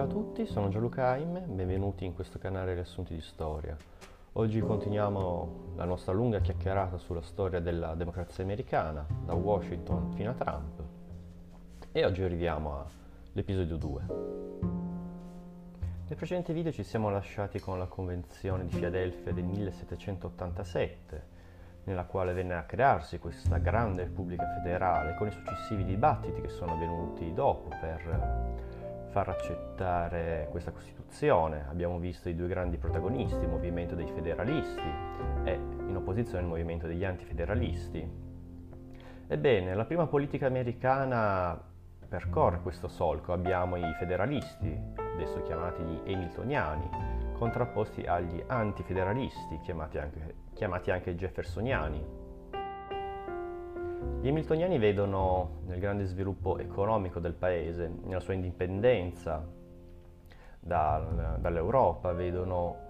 Ciao a tutti, sono Gianluca Aime, benvenuti in questo canale Riassunti di Storia. Oggi continuiamo la nostra lunga chiacchierata sulla storia della democrazia americana, da Washington fino a Trump, e oggi arriviamo all'episodio 2. Nel precedente video ci siamo lasciati con la Convenzione di Filadelfia del 1787, nella quale venne a crearsi questa grande Repubblica federale con i successivi dibattiti che sono avvenuti dopo per far accettare questa Costituzione. Abbiamo visto i due grandi protagonisti, il movimento dei federalisti e in opposizione il movimento degli antifederalisti. Ebbene, la prima politica americana percorre questo solco. Abbiamo i federalisti, adesso chiamati gli Hamiltoniani, contrapposti agli antifederalisti, chiamati anche, chiamati anche Jeffersoniani. Gli Hamiltoniani vedono nel grande sviluppo economico del paese, nella sua indipendenza da, dall'Europa, vedono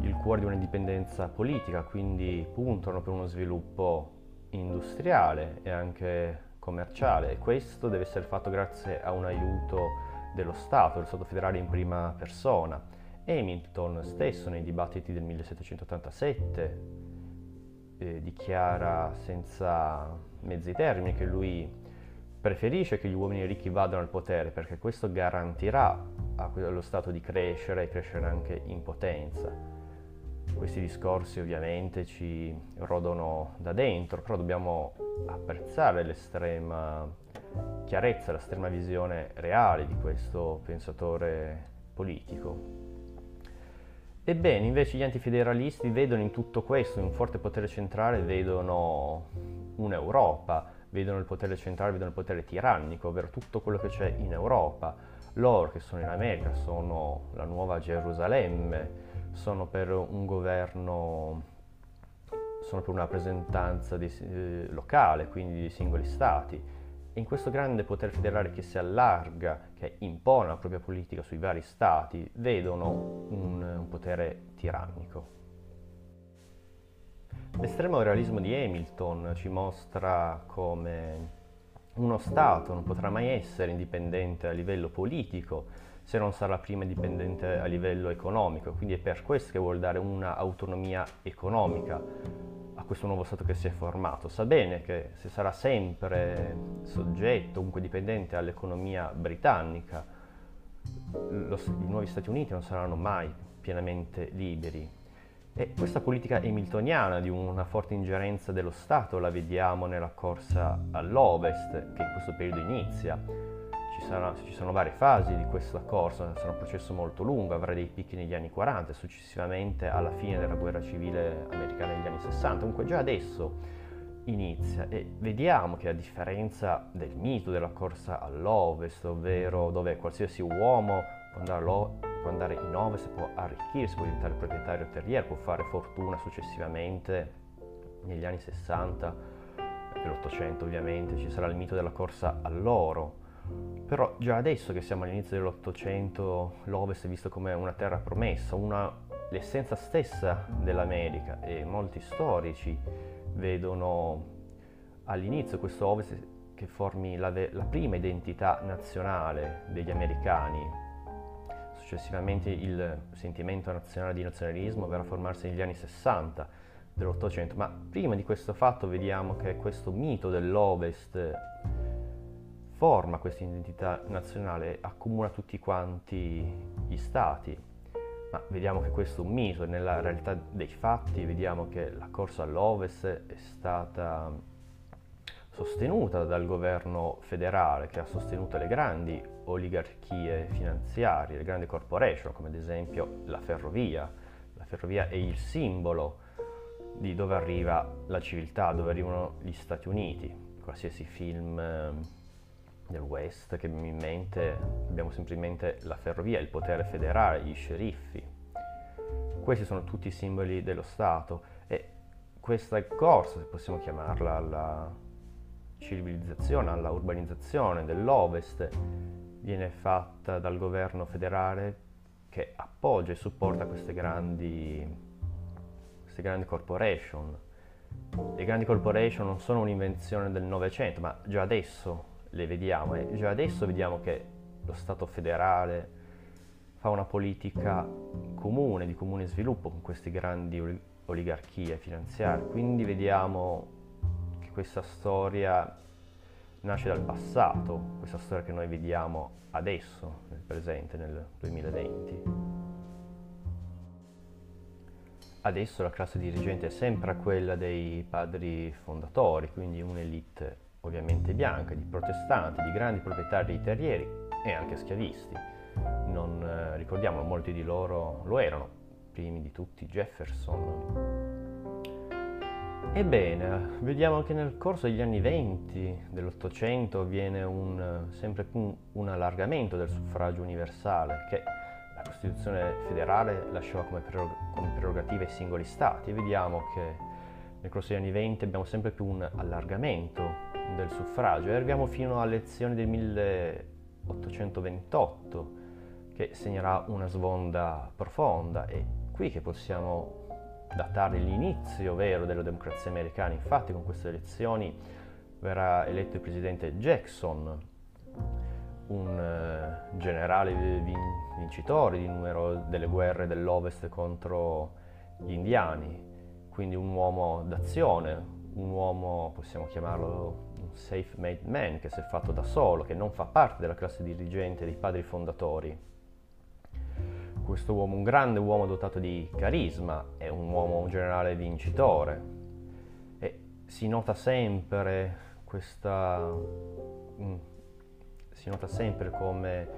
il cuore di un'indipendenza politica, quindi puntano per uno sviluppo industriale e anche commerciale questo deve essere fatto grazie a un aiuto dello Stato, dello Stato federale in prima persona. Hamilton stesso nei dibattiti del 1787 eh, dichiara senza mezzi termini che lui preferisce che gli uomini ricchi vadano al potere perché questo garantirà allo Stato di crescere e crescere anche in potenza. Questi discorsi ovviamente ci rodono da dentro, però dobbiamo apprezzare l'estrema chiarezza, l'estrema visione reale di questo pensatore politico. Ebbene, invece gli antifederalisti vedono in tutto questo, in un forte potere centrale, vedono un'Europa, vedono il potere centrale, vedono il potere tirannico, ovvero tutto quello che c'è in Europa. Loro che sono in America sono la nuova Gerusalemme, sono per un governo, sono per una rappresentanza di, eh, locale, quindi di singoli stati. E in questo grande potere federale che si allarga, che impone la propria politica sui vari stati, vedono un, un potere tirannico. L'estremo realismo di Hamilton ci mostra come uno Stato non potrà mai essere indipendente a livello politico se non sarà prima indipendente a livello economico, quindi è per questo che vuole dare un'autonomia economica a questo nuovo Stato che si è formato. Sa bene che se sarà sempre soggetto, comunque dipendente all'economia britannica, lo, i nuovi Stati Uniti non saranno mai pienamente liberi e questa politica hamiltoniana di una forte ingerenza dello Stato la vediamo nella corsa all'Ovest che in questo periodo inizia. Ci, sarà, ci sono varie fasi di questa corsa, sarà un processo molto lungo, avrà dei picchi negli anni 40 e successivamente alla fine della guerra civile americana negli anni 60. Comunque già adesso inizia e vediamo che a differenza del mito della corsa all'Ovest, ovvero dove qualsiasi uomo può andare può andare in ovest, può arricchirsi, può diventare proprietario terriero, può fare fortuna successivamente negli anni 60 dell'Ottocento ovviamente, ci sarà il mito della corsa all'oro. Però già adesso che siamo all'inizio dell'Ottocento l'Ovest è visto come una terra promessa, una, l'essenza stessa dell'America e molti storici vedono all'inizio questo Ovest che formi la, la prima identità nazionale degli americani, Successivamente il sentimento nazionale di nazionalismo verrà a formarsi negli anni 60 dell'Ottocento, ma prima di questo fatto vediamo che questo mito dell'Ovest forma questa identità nazionale accomuna tutti quanti gli stati. Ma vediamo che questo è un mito nella realtà dei fatti vediamo che la corsa all'Ovest è stata sostenuta dal governo federale che ha sostenuto le grandi oligarchie finanziarie, le grandi corporation, come ad esempio la ferrovia. La ferrovia è il simbolo di dove arriva la civiltà, dove arrivano gli Stati Uniti. Qualsiasi film ehm, del West che mi in mente, abbiamo sempre in mente la ferrovia, il potere federale, gli sceriffi. Questi sono tutti i simboli dello Stato e questa corsa, se possiamo chiamarla, alla civilizzazione, alla urbanizzazione dell'Ovest viene fatta dal governo federale che appoggia e supporta queste grandi, queste grandi corporation. Le grandi corporation non sono un'invenzione del Novecento, ma già adesso le vediamo e già adesso vediamo che lo Stato federale fa una politica comune, di comune sviluppo con queste grandi oligarchie finanziarie. Quindi vediamo che questa storia nasce dal passato, questa storia che noi vediamo adesso, nel presente, nel 2020. Adesso la classe dirigente è sempre quella dei padri fondatori, quindi un'elite ovviamente bianca, di protestanti, di grandi proprietari di terrieri e anche schiavisti. Non eh, ricordiamo, molti di loro lo erano, primi di tutti Jefferson. Ebbene, vediamo che nel corso degli anni 20 dell'Ottocento avviene un, sempre più un allargamento del suffragio universale che Costituzione federale lasciava come, prerog- come prerogativa i singoli stati. Vediamo che nel corso degli anni 20 abbiamo sempre più un allargamento del suffragio. E arriviamo fino alle elezioni del 1828 che segnerà una svonda profonda. E qui che possiamo datare l'inizio vero della democrazia americana. Infatti con queste elezioni verrà eletto il presidente Jackson, un uh, generale vincitore di numero delle guerre dell'Ovest contro gli indiani, quindi un uomo d'azione, un uomo, possiamo chiamarlo un safe-made man, che si è fatto da solo, che non fa parte della classe dirigente dei padri fondatori. Questo uomo, un grande uomo dotato di carisma, è un uomo, un generale vincitore e si nota sempre questa... Mm, si nota sempre come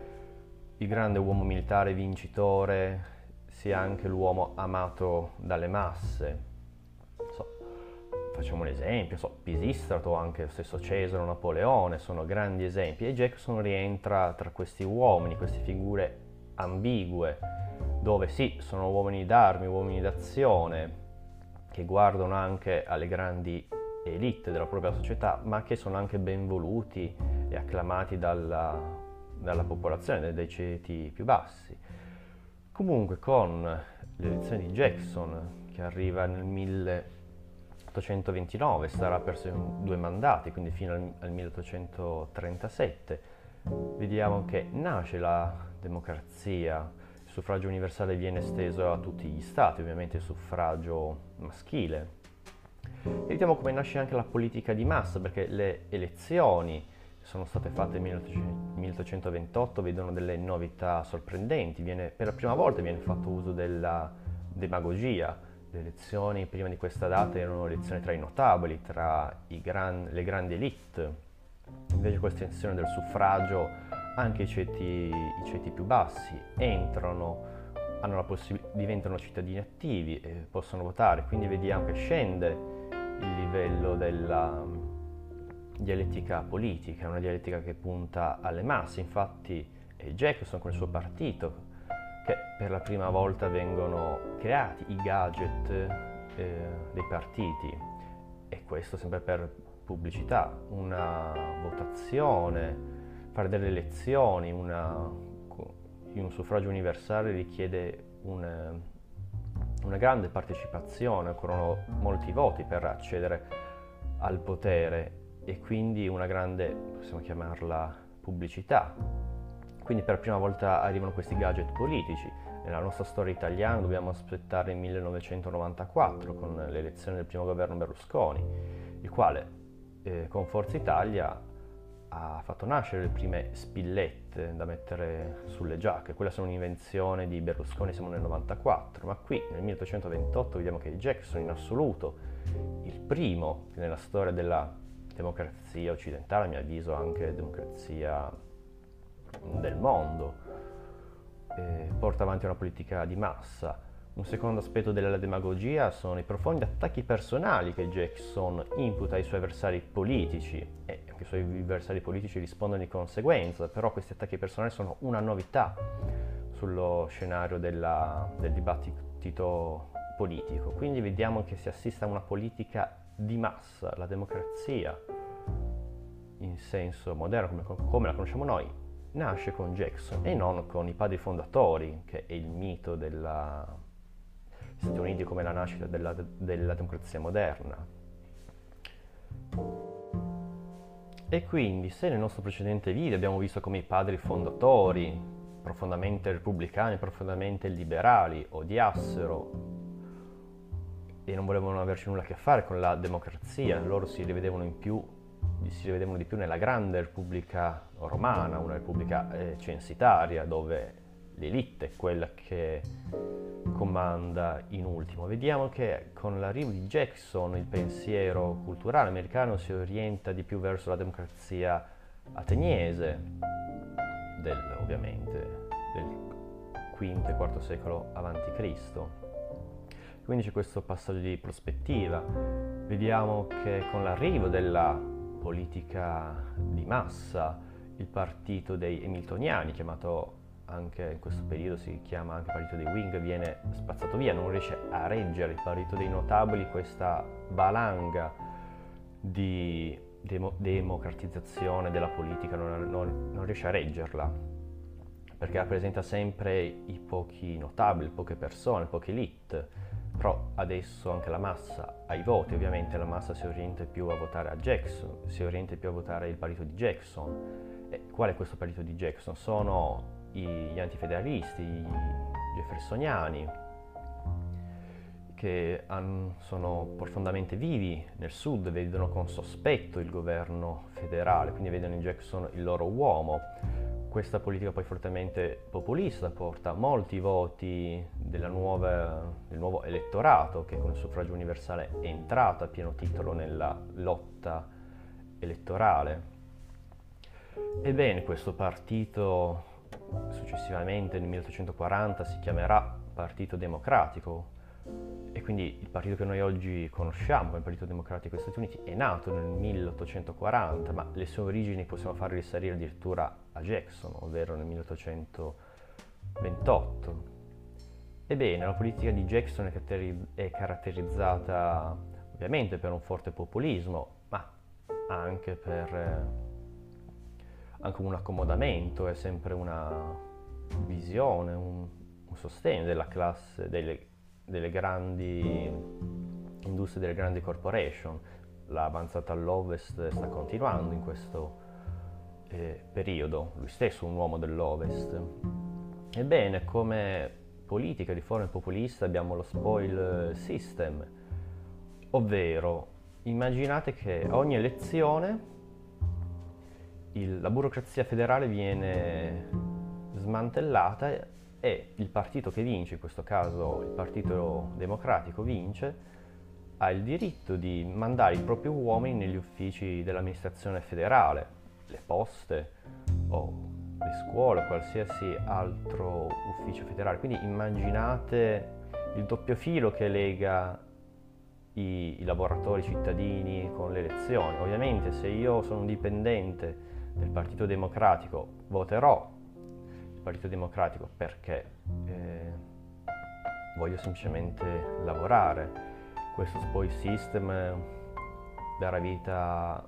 il grande uomo militare vincitore sia anche l'uomo amato dalle masse. So, facciamo un esempio, so, Pisistrato, anche lo stesso Cesare, Napoleone, sono grandi esempi e Jackson rientra tra questi uomini, queste figure ambigue, dove sì, sono uomini d'armi, uomini d'azione, che guardano anche alle grandi elite della propria società, ma che sono anche ben voluti e acclamati dalla, dalla popolazione, dai ceti più bassi. Comunque con l'elezione di Jackson, che arriva nel 1829, sarà perso due mandati, quindi fino al, al 1837, vediamo che nasce la democrazia, il suffragio universale viene esteso a tutti gli stati, ovviamente il suffragio maschile. E vediamo come nasce anche la politica di massa, perché le elezioni sono state fatte nel 1828 vedono delle novità sorprendenti. Viene, per la prima volta viene fatto uso della demagogia. Le elezioni prima di questa data erano elezioni tra i notabili, tra i gran, le grandi elite. Invece questa estensione del suffragio anche i ceti, i ceti più bassi entrano, possib- diventano cittadini attivi e possono votare. Quindi vediamo che scende il livello della, dialettica politica, una dialettica che punta alle masse, infatti è Jackson con il suo partito che per la prima volta vengono creati i gadget eh, dei partiti e questo sempre per pubblicità, una votazione, fare delle elezioni, una, un suffragio universale richiede una, una grande partecipazione, occorrono molti voti per accedere al potere e quindi una grande, possiamo chiamarla, pubblicità. Quindi per prima volta arrivano questi gadget politici. Nella nostra storia italiana dobbiamo aspettare il 1994 con l'elezione del primo governo Berlusconi, il quale eh, con Forza Italia ha fatto nascere le prime spillette da mettere sulle giacche. Quella è un'invenzione di Berlusconi, siamo nel 94, ma qui nel 1828 vediamo che Jackson in assoluto, il primo nella storia della democrazia occidentale, a mio avviso anche democrazia del mondo, eh, porta avanti una politica di massa. Un secondo aspetto della demagogia sono i profondi attacchi personali che Jackson imputa ai suoi avversari politici e anche i suoi avversari politici rispondono di conseguenza, però questi attacchi personali sono una novità sullo scenario della, del dibattito politico. Quindi vediamo che si assiste a una politica di massa, la democrazia, in senso moderno come, come la conosciamo noi, nasce con Jackson e non con i padri fondatori, che è il mito degli Stati Uniti come la nascita della, della democrazia moderna. E quindi se nel nostro precedente video abbiamo visto come i padri fondatori profondamente repubblicani, profondamente liberali, odiassero e non volevano averci nulla a che fare con la democrazia, loro si rivedevano, più, si rivedevano di più nella grande Repubblica Romana, una Repubblica eh, censitaria dove l'elite è quella che comanda in ultimo. Vediamo che con l'arrivo di Jackson il pensiero culturale americano si orienta di più verso la democrazia ateniese, del, ovviamente del V e IV secolo a.C. Quindi c'è questo passaggio di prospettiva. Vediamo che con l'arrivo della politica di massa, il partito dei Hamiltoniani, chiamato anche in questo periodo si chiama anche partito dei Wing, viene spazzato via, non riesce a reggere il partito dei notabili questa valanga di demo- democratizzazione della politica, non, non, non, riesce a reggerla, perché rappresenta sempre i pochi notabili, poche persone, poche elite, però adesso anche la massa ha i voti, ovviamente la massa si orienta più a votare a Jackson, si orienta più a votare il partito di Jackson. E qual è questo partito di Jackson? Sono gli antifederalisti, gli jeffersoniani, che han, sono profondamente vivi nel sud, vedono con sospetto il governo federale, quindi vedono in Jackson il loro uomo. Questa politica poi fortemente populista porta molti voti nuova, del nuovo elettorato che con il suffragio universale è entrato a pieno titolo nella lotta elettorale. Ebbene, questo partito successivamente nel 1840 si chiamerà Partito Democratico e quindi il partito che noi oggi conosciamo come Partito Democratico degli Stati Uniti è nato nel 1840, ma le sue origini possiamo far risalire addirittura a Jackson, ovvero nel 1828. Ebbene, la politica di Jackson è caratterizzata ovviamente per un forte populismo, ma anche per eh, anche un accomodamento, è sempre una visione, un, un sostegno della classe, delle, delle, grandi industrie, delle grandi corporation. L'avanzata all'ovest sta continuando in questo eh, periodo, lui stesso un uomo dell'ovest. Ebbene, come politica di forma populista abbiamo lo spoil system, ovvero immaginate che ogni elezione il, la burocrazia federale viene smantellata e il partito che vince, in questo caso il Partito Democratico vince, ha il diritto di mandare i propri uomini negli uffici dell'amministrazione federale, le poste o le scuole, qualsiasi altro ufficio federale. Quindi immaginate il doppio filo che lega i, i lavoratori cittadini con le elezioni. Ovviamente se io sono un dipendente del Partito Democratico voterò il Partito Democratico perché eh, voglio semplicemente lavorare. Questo spoil system darà vita a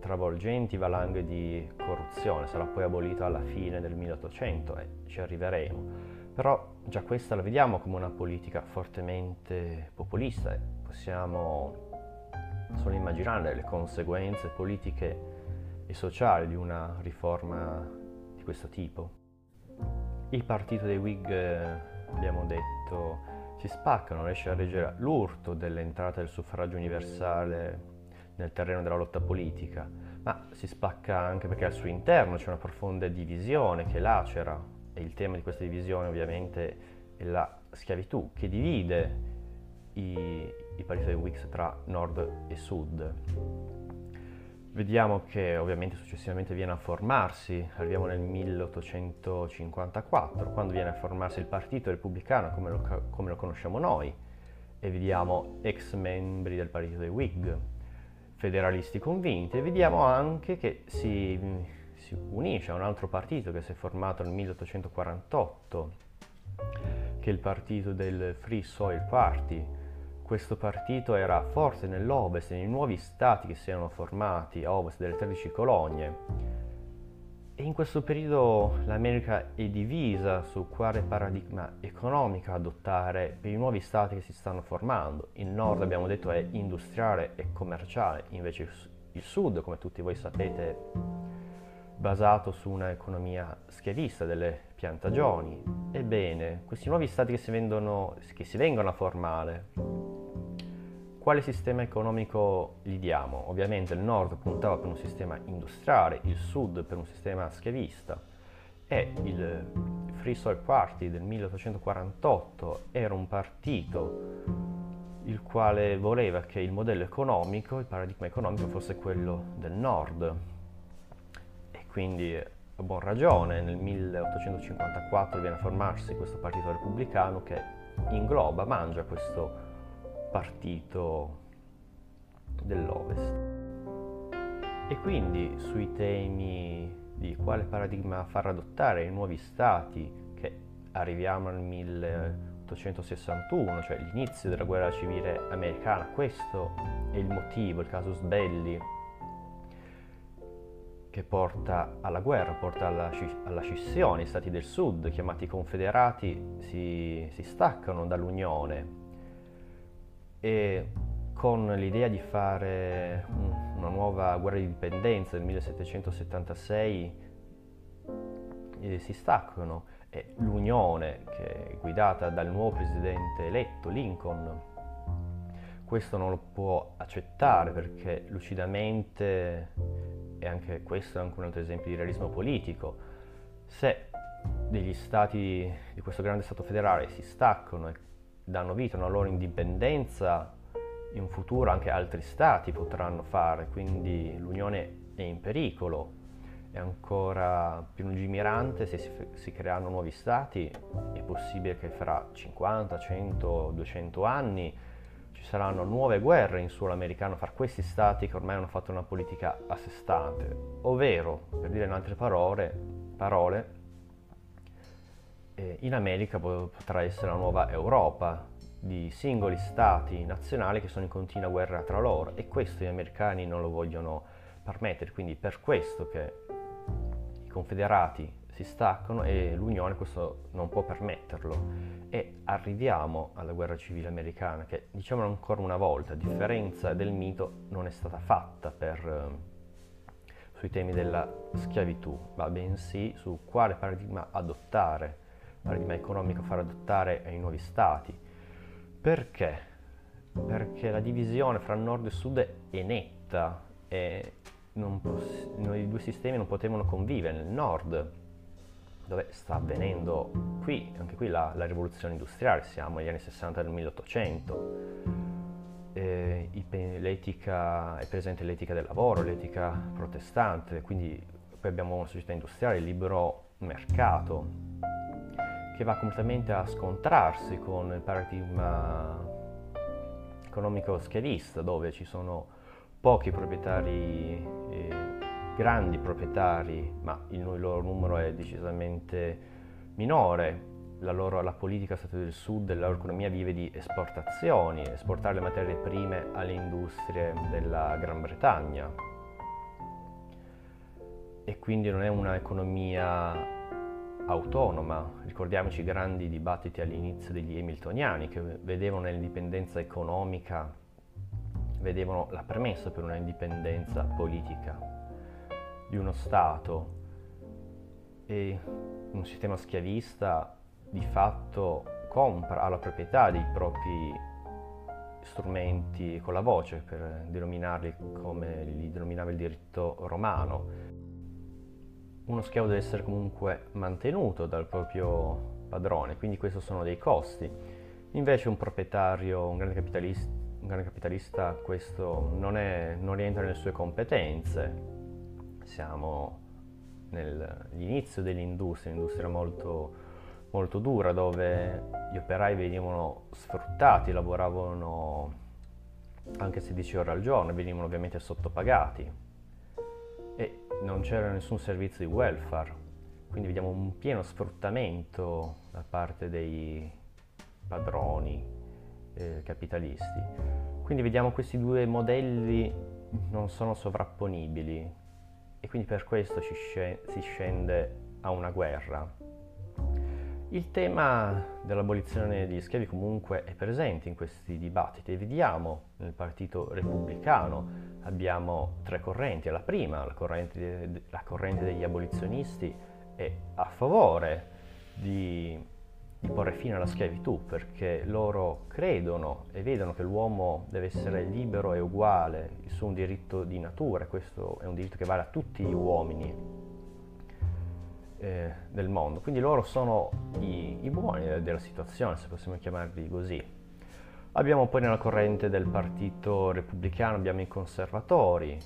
travolgenti valanghe di corruzione, sarà poi abolito alla fine del 1800 e ci arriveremo. Però già questa la vediamo come una politica fortemente populista e possiamo solo immaginare le conseguenze politiche e sociale di una riforma di questo tipo. Il partito dei Whig, abbiamo detto, si spacca, non riesce a reggere l'urto dell'entrata del suffragio universale nel terreno della lotta politica, ma si spacca anche perché al suo interno c'è una profonda divisione che lacera e il tema di questa divisione ovviamente è la schiavitù che divide i, i partiti dei Whigs tra nord e sud. Vediamo che ovviamente successivamente viene a formarsi, arriviamo nel 1854, quando viene a formarsi il Partito Repubblicano come lo, come lo conosciamo noi, e vediamo ex membri del Partito dei Whig, federalisti convinti, e vediamo anche che si, si unisce a un altro partito che si è formato nel 1848, che è il partito del Free Soil Party, questo partito era forte nell'Ovest, nei nuovi stati che si erano formati a ovest delle 13 colonie. E in questo periodo l'America è divisa su quale paradigma economico adottare per i nuovi stati che si stanno formando. Il nord, abbiamo detto, è industriale e commerciale, invece il sud, come tutti voi sapete, basato su un'economia schiavista delle piantagioni. Ebbene, questi nuovi stati che si, vendono, che si vengono a formare, quale sistema economico gli diamo? Ovviamente il nord puntava per un sistema industriale, il sud per un sistema schiavista e il Free Soil Party del 1848 era un partito il quale voleva che il modello economico, il paradigma economico fosse quello del nord e quindi a buon ragione nel 1854 viene a formarsi questo partito repubblicano che ingloba, mangia questo partito dell'Ovest. E quindi sui temi di quale paradigma far adottare i nuovi stati che arriviamo al 1861, cioè l'inizio della guerra civile americana, questo è il motivo, il casus belli che porta alla guerra, porta alla, alla scissione, i stati del sud, chiamati confederati, si, si staccano dall'Unione. E con l'idea di fare una nuova guerra di indipendenza nel 1776 eh, si staccano. E l'Unione, che è guidata dal nuovo presidente eletto Lincoln, questo non lo può accettare perché lucidamente, e anche questo è anche un altro esempio di realismo politico, se degli stati di questo grande Stato federale si staccano e danno vita a una loro indipendenza, in futuro anche altri stati potranno fare, quindi l'Unione è in pericolo. È ancora più lungimirante se si, si creano nuovi stati, è possibile che fra 50, 100, 200 anni ci saranno nuove guerre in suolo americano fra questi stati che ormai hanno fatto una politica a sé stante, ovvero, per dire in altre parole, parole eh, in America potrà essere la nuova Europa di singoli stati nazionali che sono in continua guerra tra loro. E questo gli americani non lo vogliono permettere, quindi per questo che i confederati si staccano e l'Unione questo non può permetterlo e arriviamo alla guerra civile americana che diciamolo ancora una volta, a differenza del mito non è stata fatta per, eh, sui temi della schiavitù, ma bensì su quale paradigma adottare paradigma economico far adottare ai nuovi stati. Perché? Perché la divisione fra nord e sud è netta e poss- i due sistemi non potevano convivere. Nel nord, dove sta avvenendo qui, anche qui la, la rivoluzione industriale, siamo agli anni 60 del 1800, eh, l'etica, è presente l'etica del lavoro, l'etica protestante, quindi poi abbiamo una società industriale, il libero mercato, che va completamente a scontrarsi con il paradigma economico schiavista dove ci sono pochi proprietari, eh, grandi proprietari, ma il loro numero è decisamente minore. La, loro, la politica Stati del Sud e la loro economia vive di esportazioni, esportare le materie prime alle industrie della Gran Bretagna. E quindi non è un'economia autonoma. Ricordiamoci i grandi dibattiti all'inizio degli Hamiltoniani che vedevano nell'indipendenza economica, vedevano la premessa per una indipendenza politica di uno Stato e un sistema schiavista di fatto compra, ha la proprietà dei propri strumenti con la voce, per denominarli come li denominava il diritto romano, uno schiavo deve essere comunque mantenuto dal proprio padrone, quindi questi sono dei costi. Invece un proprietario, un grande capitalista, un grande capitalista questo non, è, non rientra nelle sue competenze. Siamo nell'inizio dell'industria, un'industria molto, molto dura dove gli operai venivano sfruttati, lavoravano anche 16 ore al giorno venivano ovviamente sottopagati. E non c'era nessun servizio di welfare, quindi vediamo un pieno sfruttamento da parte dei padroni eh, capitalisti. Quindi vediamo questi due modelli non sono sovrapponibili e quindi per questo si scende a una guerra. Il tema dell'abolizione degli schiavi comunque è presente in questi dibattiti e vediamo nel Partito Repubblicano abbiamo tre correnti. La prima, la corrente, la corrente degli abolizionisti, è a favore di porre fine alla schiavitù perché loro credono e vedono che l'uomo deve essere libero e uguale, è un diritto di natura, questo è un diritto che vale a tutti gli uomini eh, del mondo. Quindi loro sono i, i buoni della situazione, se possiamo chiamarli così. Abbiamo poi nella corrente del partito repubblicano abbiamo i conservatori,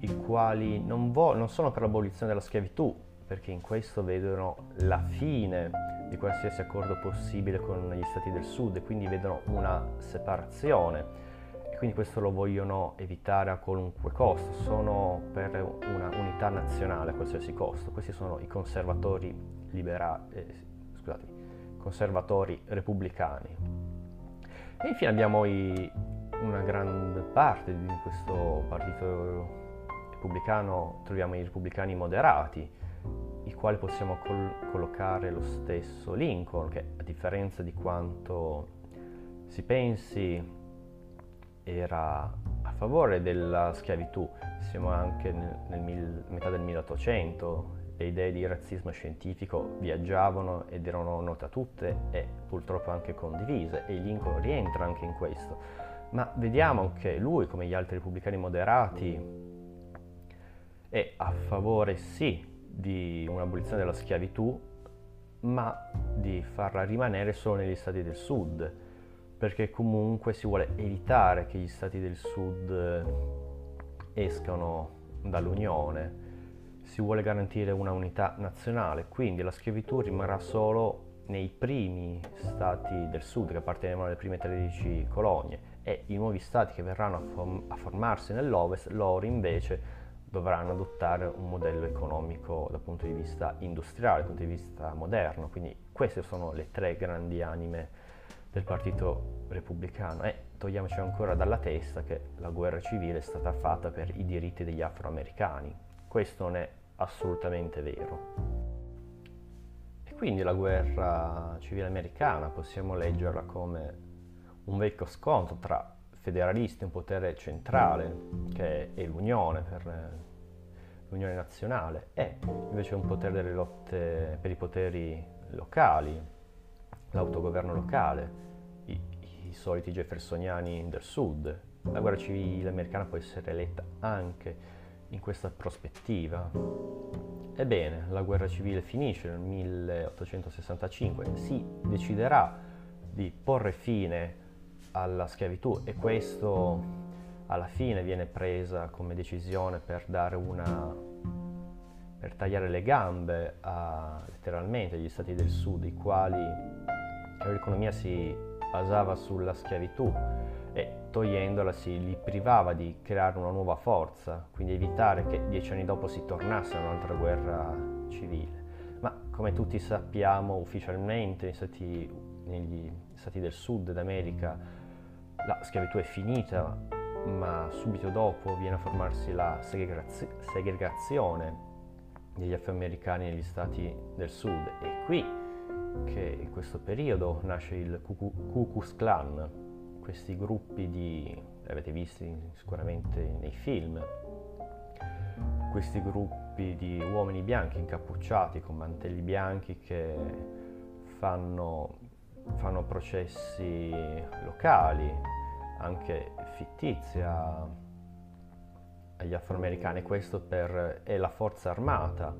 i quali non, vo- non sono per l'abolizione della schiavitù, perché in questo vedono la fine di qualsiasi accordo possibile con gli stati del sud e quindi vedono una separazione e quindi questo lo vogliono evitare a qualunque costo, sono per una unità nazionale a qualsiasi costo. Questi sono i conservatori liberali, eh, scusate, conservatori repubblicani. E infine abbiamo i, una grande parte di questo partito repubblicano, troviamo i repubblicani moderati, i quali possiamo col- collocare lo stesso Lincoln, che a differenza di quanto si pensi era a favore della schiavitù, siamo anche nel, nel mil- metà del 1800, le idee di razzismo scientifico viaggiavano ed erano note a tutte e purtroppo anche condivise e Lincoln rientra anche in questo. Ma vediamo che lui, come gli altri repubblicani moderati, è a favore sì di un'abolizione della schiavitù, ma di farla rimanere solo negli stati del sud, perché comunque si vuole evitare che gli stati del sud escano dall'Unione. Si vuole garantire una unità nazionale, quindi la schiavitù rimarrà solo nei primi stati del sud che appartenevano alle prime 13 colonie e i nuovi stati che verranno a, form- a formarsi nell'ovest, loro invece dovranno adottare un modello economico dal punto di vista industriale, dal punto di vista moderno. Quindi queste sono le tre grandi anime del Partito Repubblicano e togliamoci ancora dalla testa che la guerra civile è stata fatta per i diritti degli afroamericani. Questo non è assolutamente vero. E quindi la guerra civile americana possiamo leggerla come un vecchio scontro tra federalisti, un potere centrale, che è l'Unione per l'Unione Nazionale, e invece un potere delle lotte per i poteri locali, l'autogoverno locale, i, i soliti jeffersoniani del sud. La guerra civile americana può essere letta anche in questa prospettiva. Ebbene, la guerra civile finisce nel 1865, si deciderà di porre fine alla schiavitù e questo alla fine viene presa come decisione per dare una per tagliare le gambe a, letteralmente agli stati del sud, i quali l'economia si basava sulla schiavitù e togliendola si li privava di creare una nuova forza, quindi evitare che dieci anni dopo si tornasse a un'altra guerra civile. Ma come tutti sappiamo ufficialmente negli stati, negli stati del sud d'America la schiavitù è finita, ma subito dopo viene a formarsi la segregazione degli afroamericani negli stati del sud. È qui che in questo periodo nasce il Ku Klux Klan, questi gruppi di, avete visti sicuramente nei film, questi gruppi di uomini bianchi incappucciati con mantelli bianchi che fanno, fanno processi locali, anche fittizi agli afroamericani, questo per, è la forza armata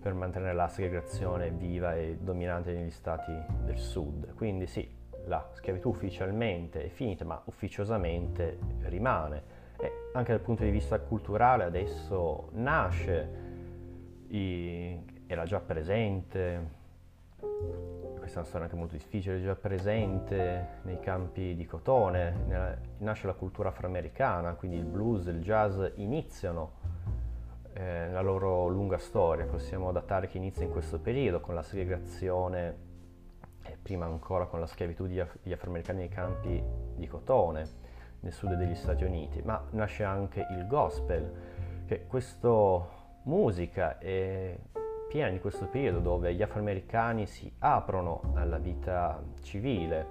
per mantenere la segregazione viva e dominante negli stati del sud. Quindi sì, la schiavitù ufficialmente è finita, ma ufficiosamente rimane. E anche dal punto di vista culturale adesso nasce, i, era già presente, una storia anche molto difficile, è già presente nei campi di cotone, nella, nasce la cultura afroamericana, quindi il blues, il jazz iniziano eh, la loro lunga storia, possiamo datare che inizia in questo periodo con la segregazione prima ancora con la schiavitù degli afroamericani nei campi di cotone nel sud degli Stati Uniti, ma nasce anche il gospel, che questa musica è piena di questo periodo dove gli afroamericani si aprono alla vita civile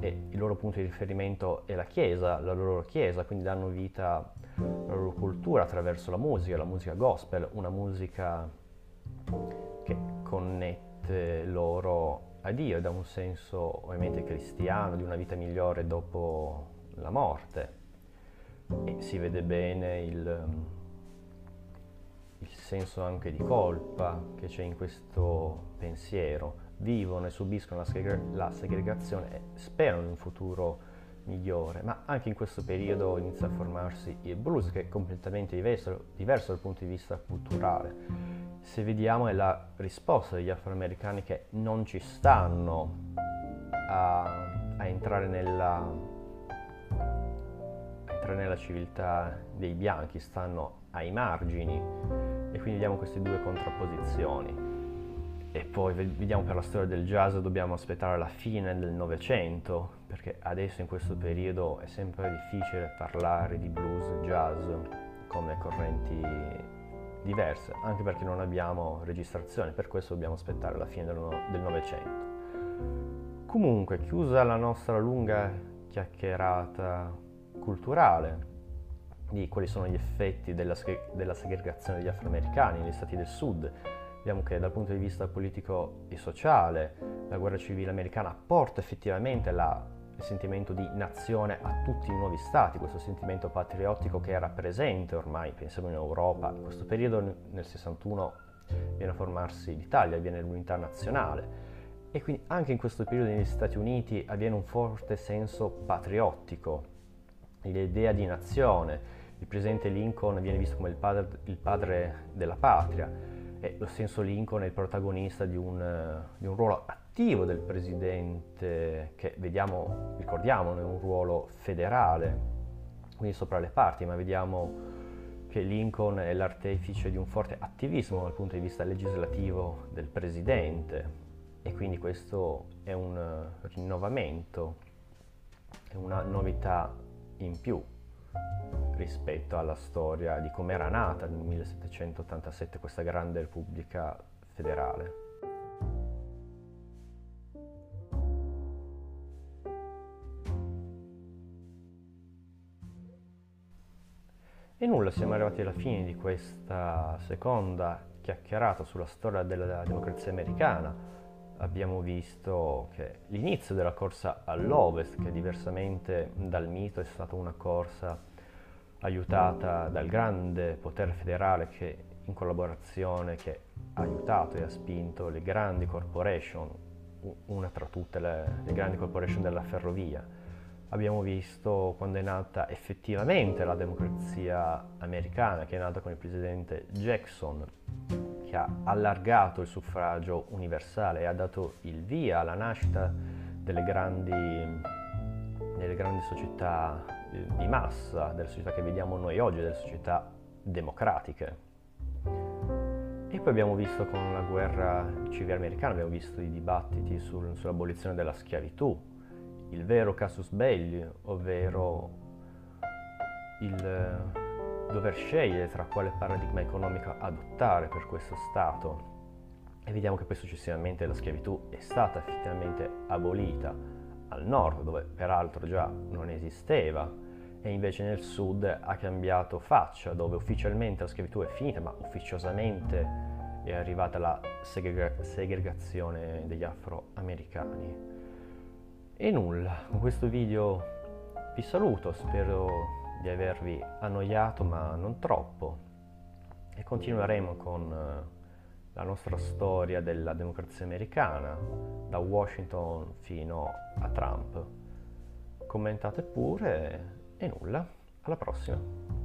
e il loro punto di riferimento è la Chiesa, la loro Chiesa, quindi danno vita alla loro cultura attraverso la musica, la musica gospel, una musica che connette loro a Dio, da un senso ovviamente cristiano, di una vita migliore dopo la morte. E si vede bene il senso anche di colpa che c'è in questo pensiero. Vivono e subiscono la, segre- la segregazione e sperano in un futuro migliore, ma anche in questo periodo inizia a formarsi il blues che è completamente diverso, diverso dal punto di vista culturale. Se vediamo è la risposta degli afroamericani che non ci stanno a, a entrare, nella, a entrare nella civiltà dei bianchi, stanno ai margini e quindi vediamo queste due contrapposizioni. E poi vediamo per la storia del jazz dobbiamo aspettare la fine del Novecento, perché adesso in questo periodo è sempre difficile parlare di blues jazz come correnti diverse, anche perché non abbiamo registrazione, per questo dobbiamo aspettare la fine del Novecento. Comunque, chiusa la nostra lunga chiacchierata culturale di quali sono gli effetti della, della segregazione degli afroamericani negli stati del sud, Vediamo che dal punto di vista politico e sociale la guerra civile americana porta effettivamente la, il sentimento di nazione a tutti i nuovi stati, questo sentimento patriottico che era presente ormai, pensiamo in Europa, in questo periodo nel 61 viene a formarsi l'Italia, viene l'unità nazionale. E quindi anche in questo periodo negli Stati Uniti avviene un forte senso patriottico, l'idea di nazione, il presidente Lincoln viene visto come il padre, il padre della patria, e lo stesso Lincoln è il protagonista di un, di un, ruolo attivo del presidente che vediamo, ricordiamo, è un ruolo federale, quindi sopra le parti, ma vediamo che Lincoln è l'artefice di un forte attivismo dal punto di vista legislativo del presidente e quindi questo è un rinnovamento, è una novità in più rispetto alla storia di come era nata nel 1787 questa grande repubblica federale. E nulla, siamo arrivati alla fine di questa seconda chiacchierata sulla storia della democrazia americana. Abbiamo visto che l'inizio della corsa all'ovest, che diversamente dal mito è stata una corsa aiutata dal grande potere federale che in collaborazione che ha aiutato e ha spinto le grandi corporation, una tra tutte le, le grandi corporation della ferrovia. Abbiamo visto quando è nata effettivamente la democrazia americana, che è nata con il presidente Jackson, che ha allargato il suffragio universale e ha dato il via alla nascita delle grandi, delle grandi società di massa, delle società che vediamo noi oggi, delle società democratiche. E poi abbiamo visto con la guerra civile americana, abbiamo visto i dibattiti sul, sull'abolizione della schiavitù, il vero casus belli, ovvero il dover scegliere tra quale paradigma economico adottare per questo Stato. E vediamo che poi successivamente la schiavitù è stata effettivamente abolita al nord, dove peraltro già non esisteva, e invece nel sud ha cambiato faccia, dove ufficialmente la schiavitù è finita, ma ufficiosamente è arrivata la segrega- segregazione degli afroamericani. E nulla, con questo video vi saluto, spero di avervi annoiato, ma non troppo, e continueremo con eh, la nostra storia della democrazia americana, da Washington fino a Trump. Commentate pure e nulla, alla prossima!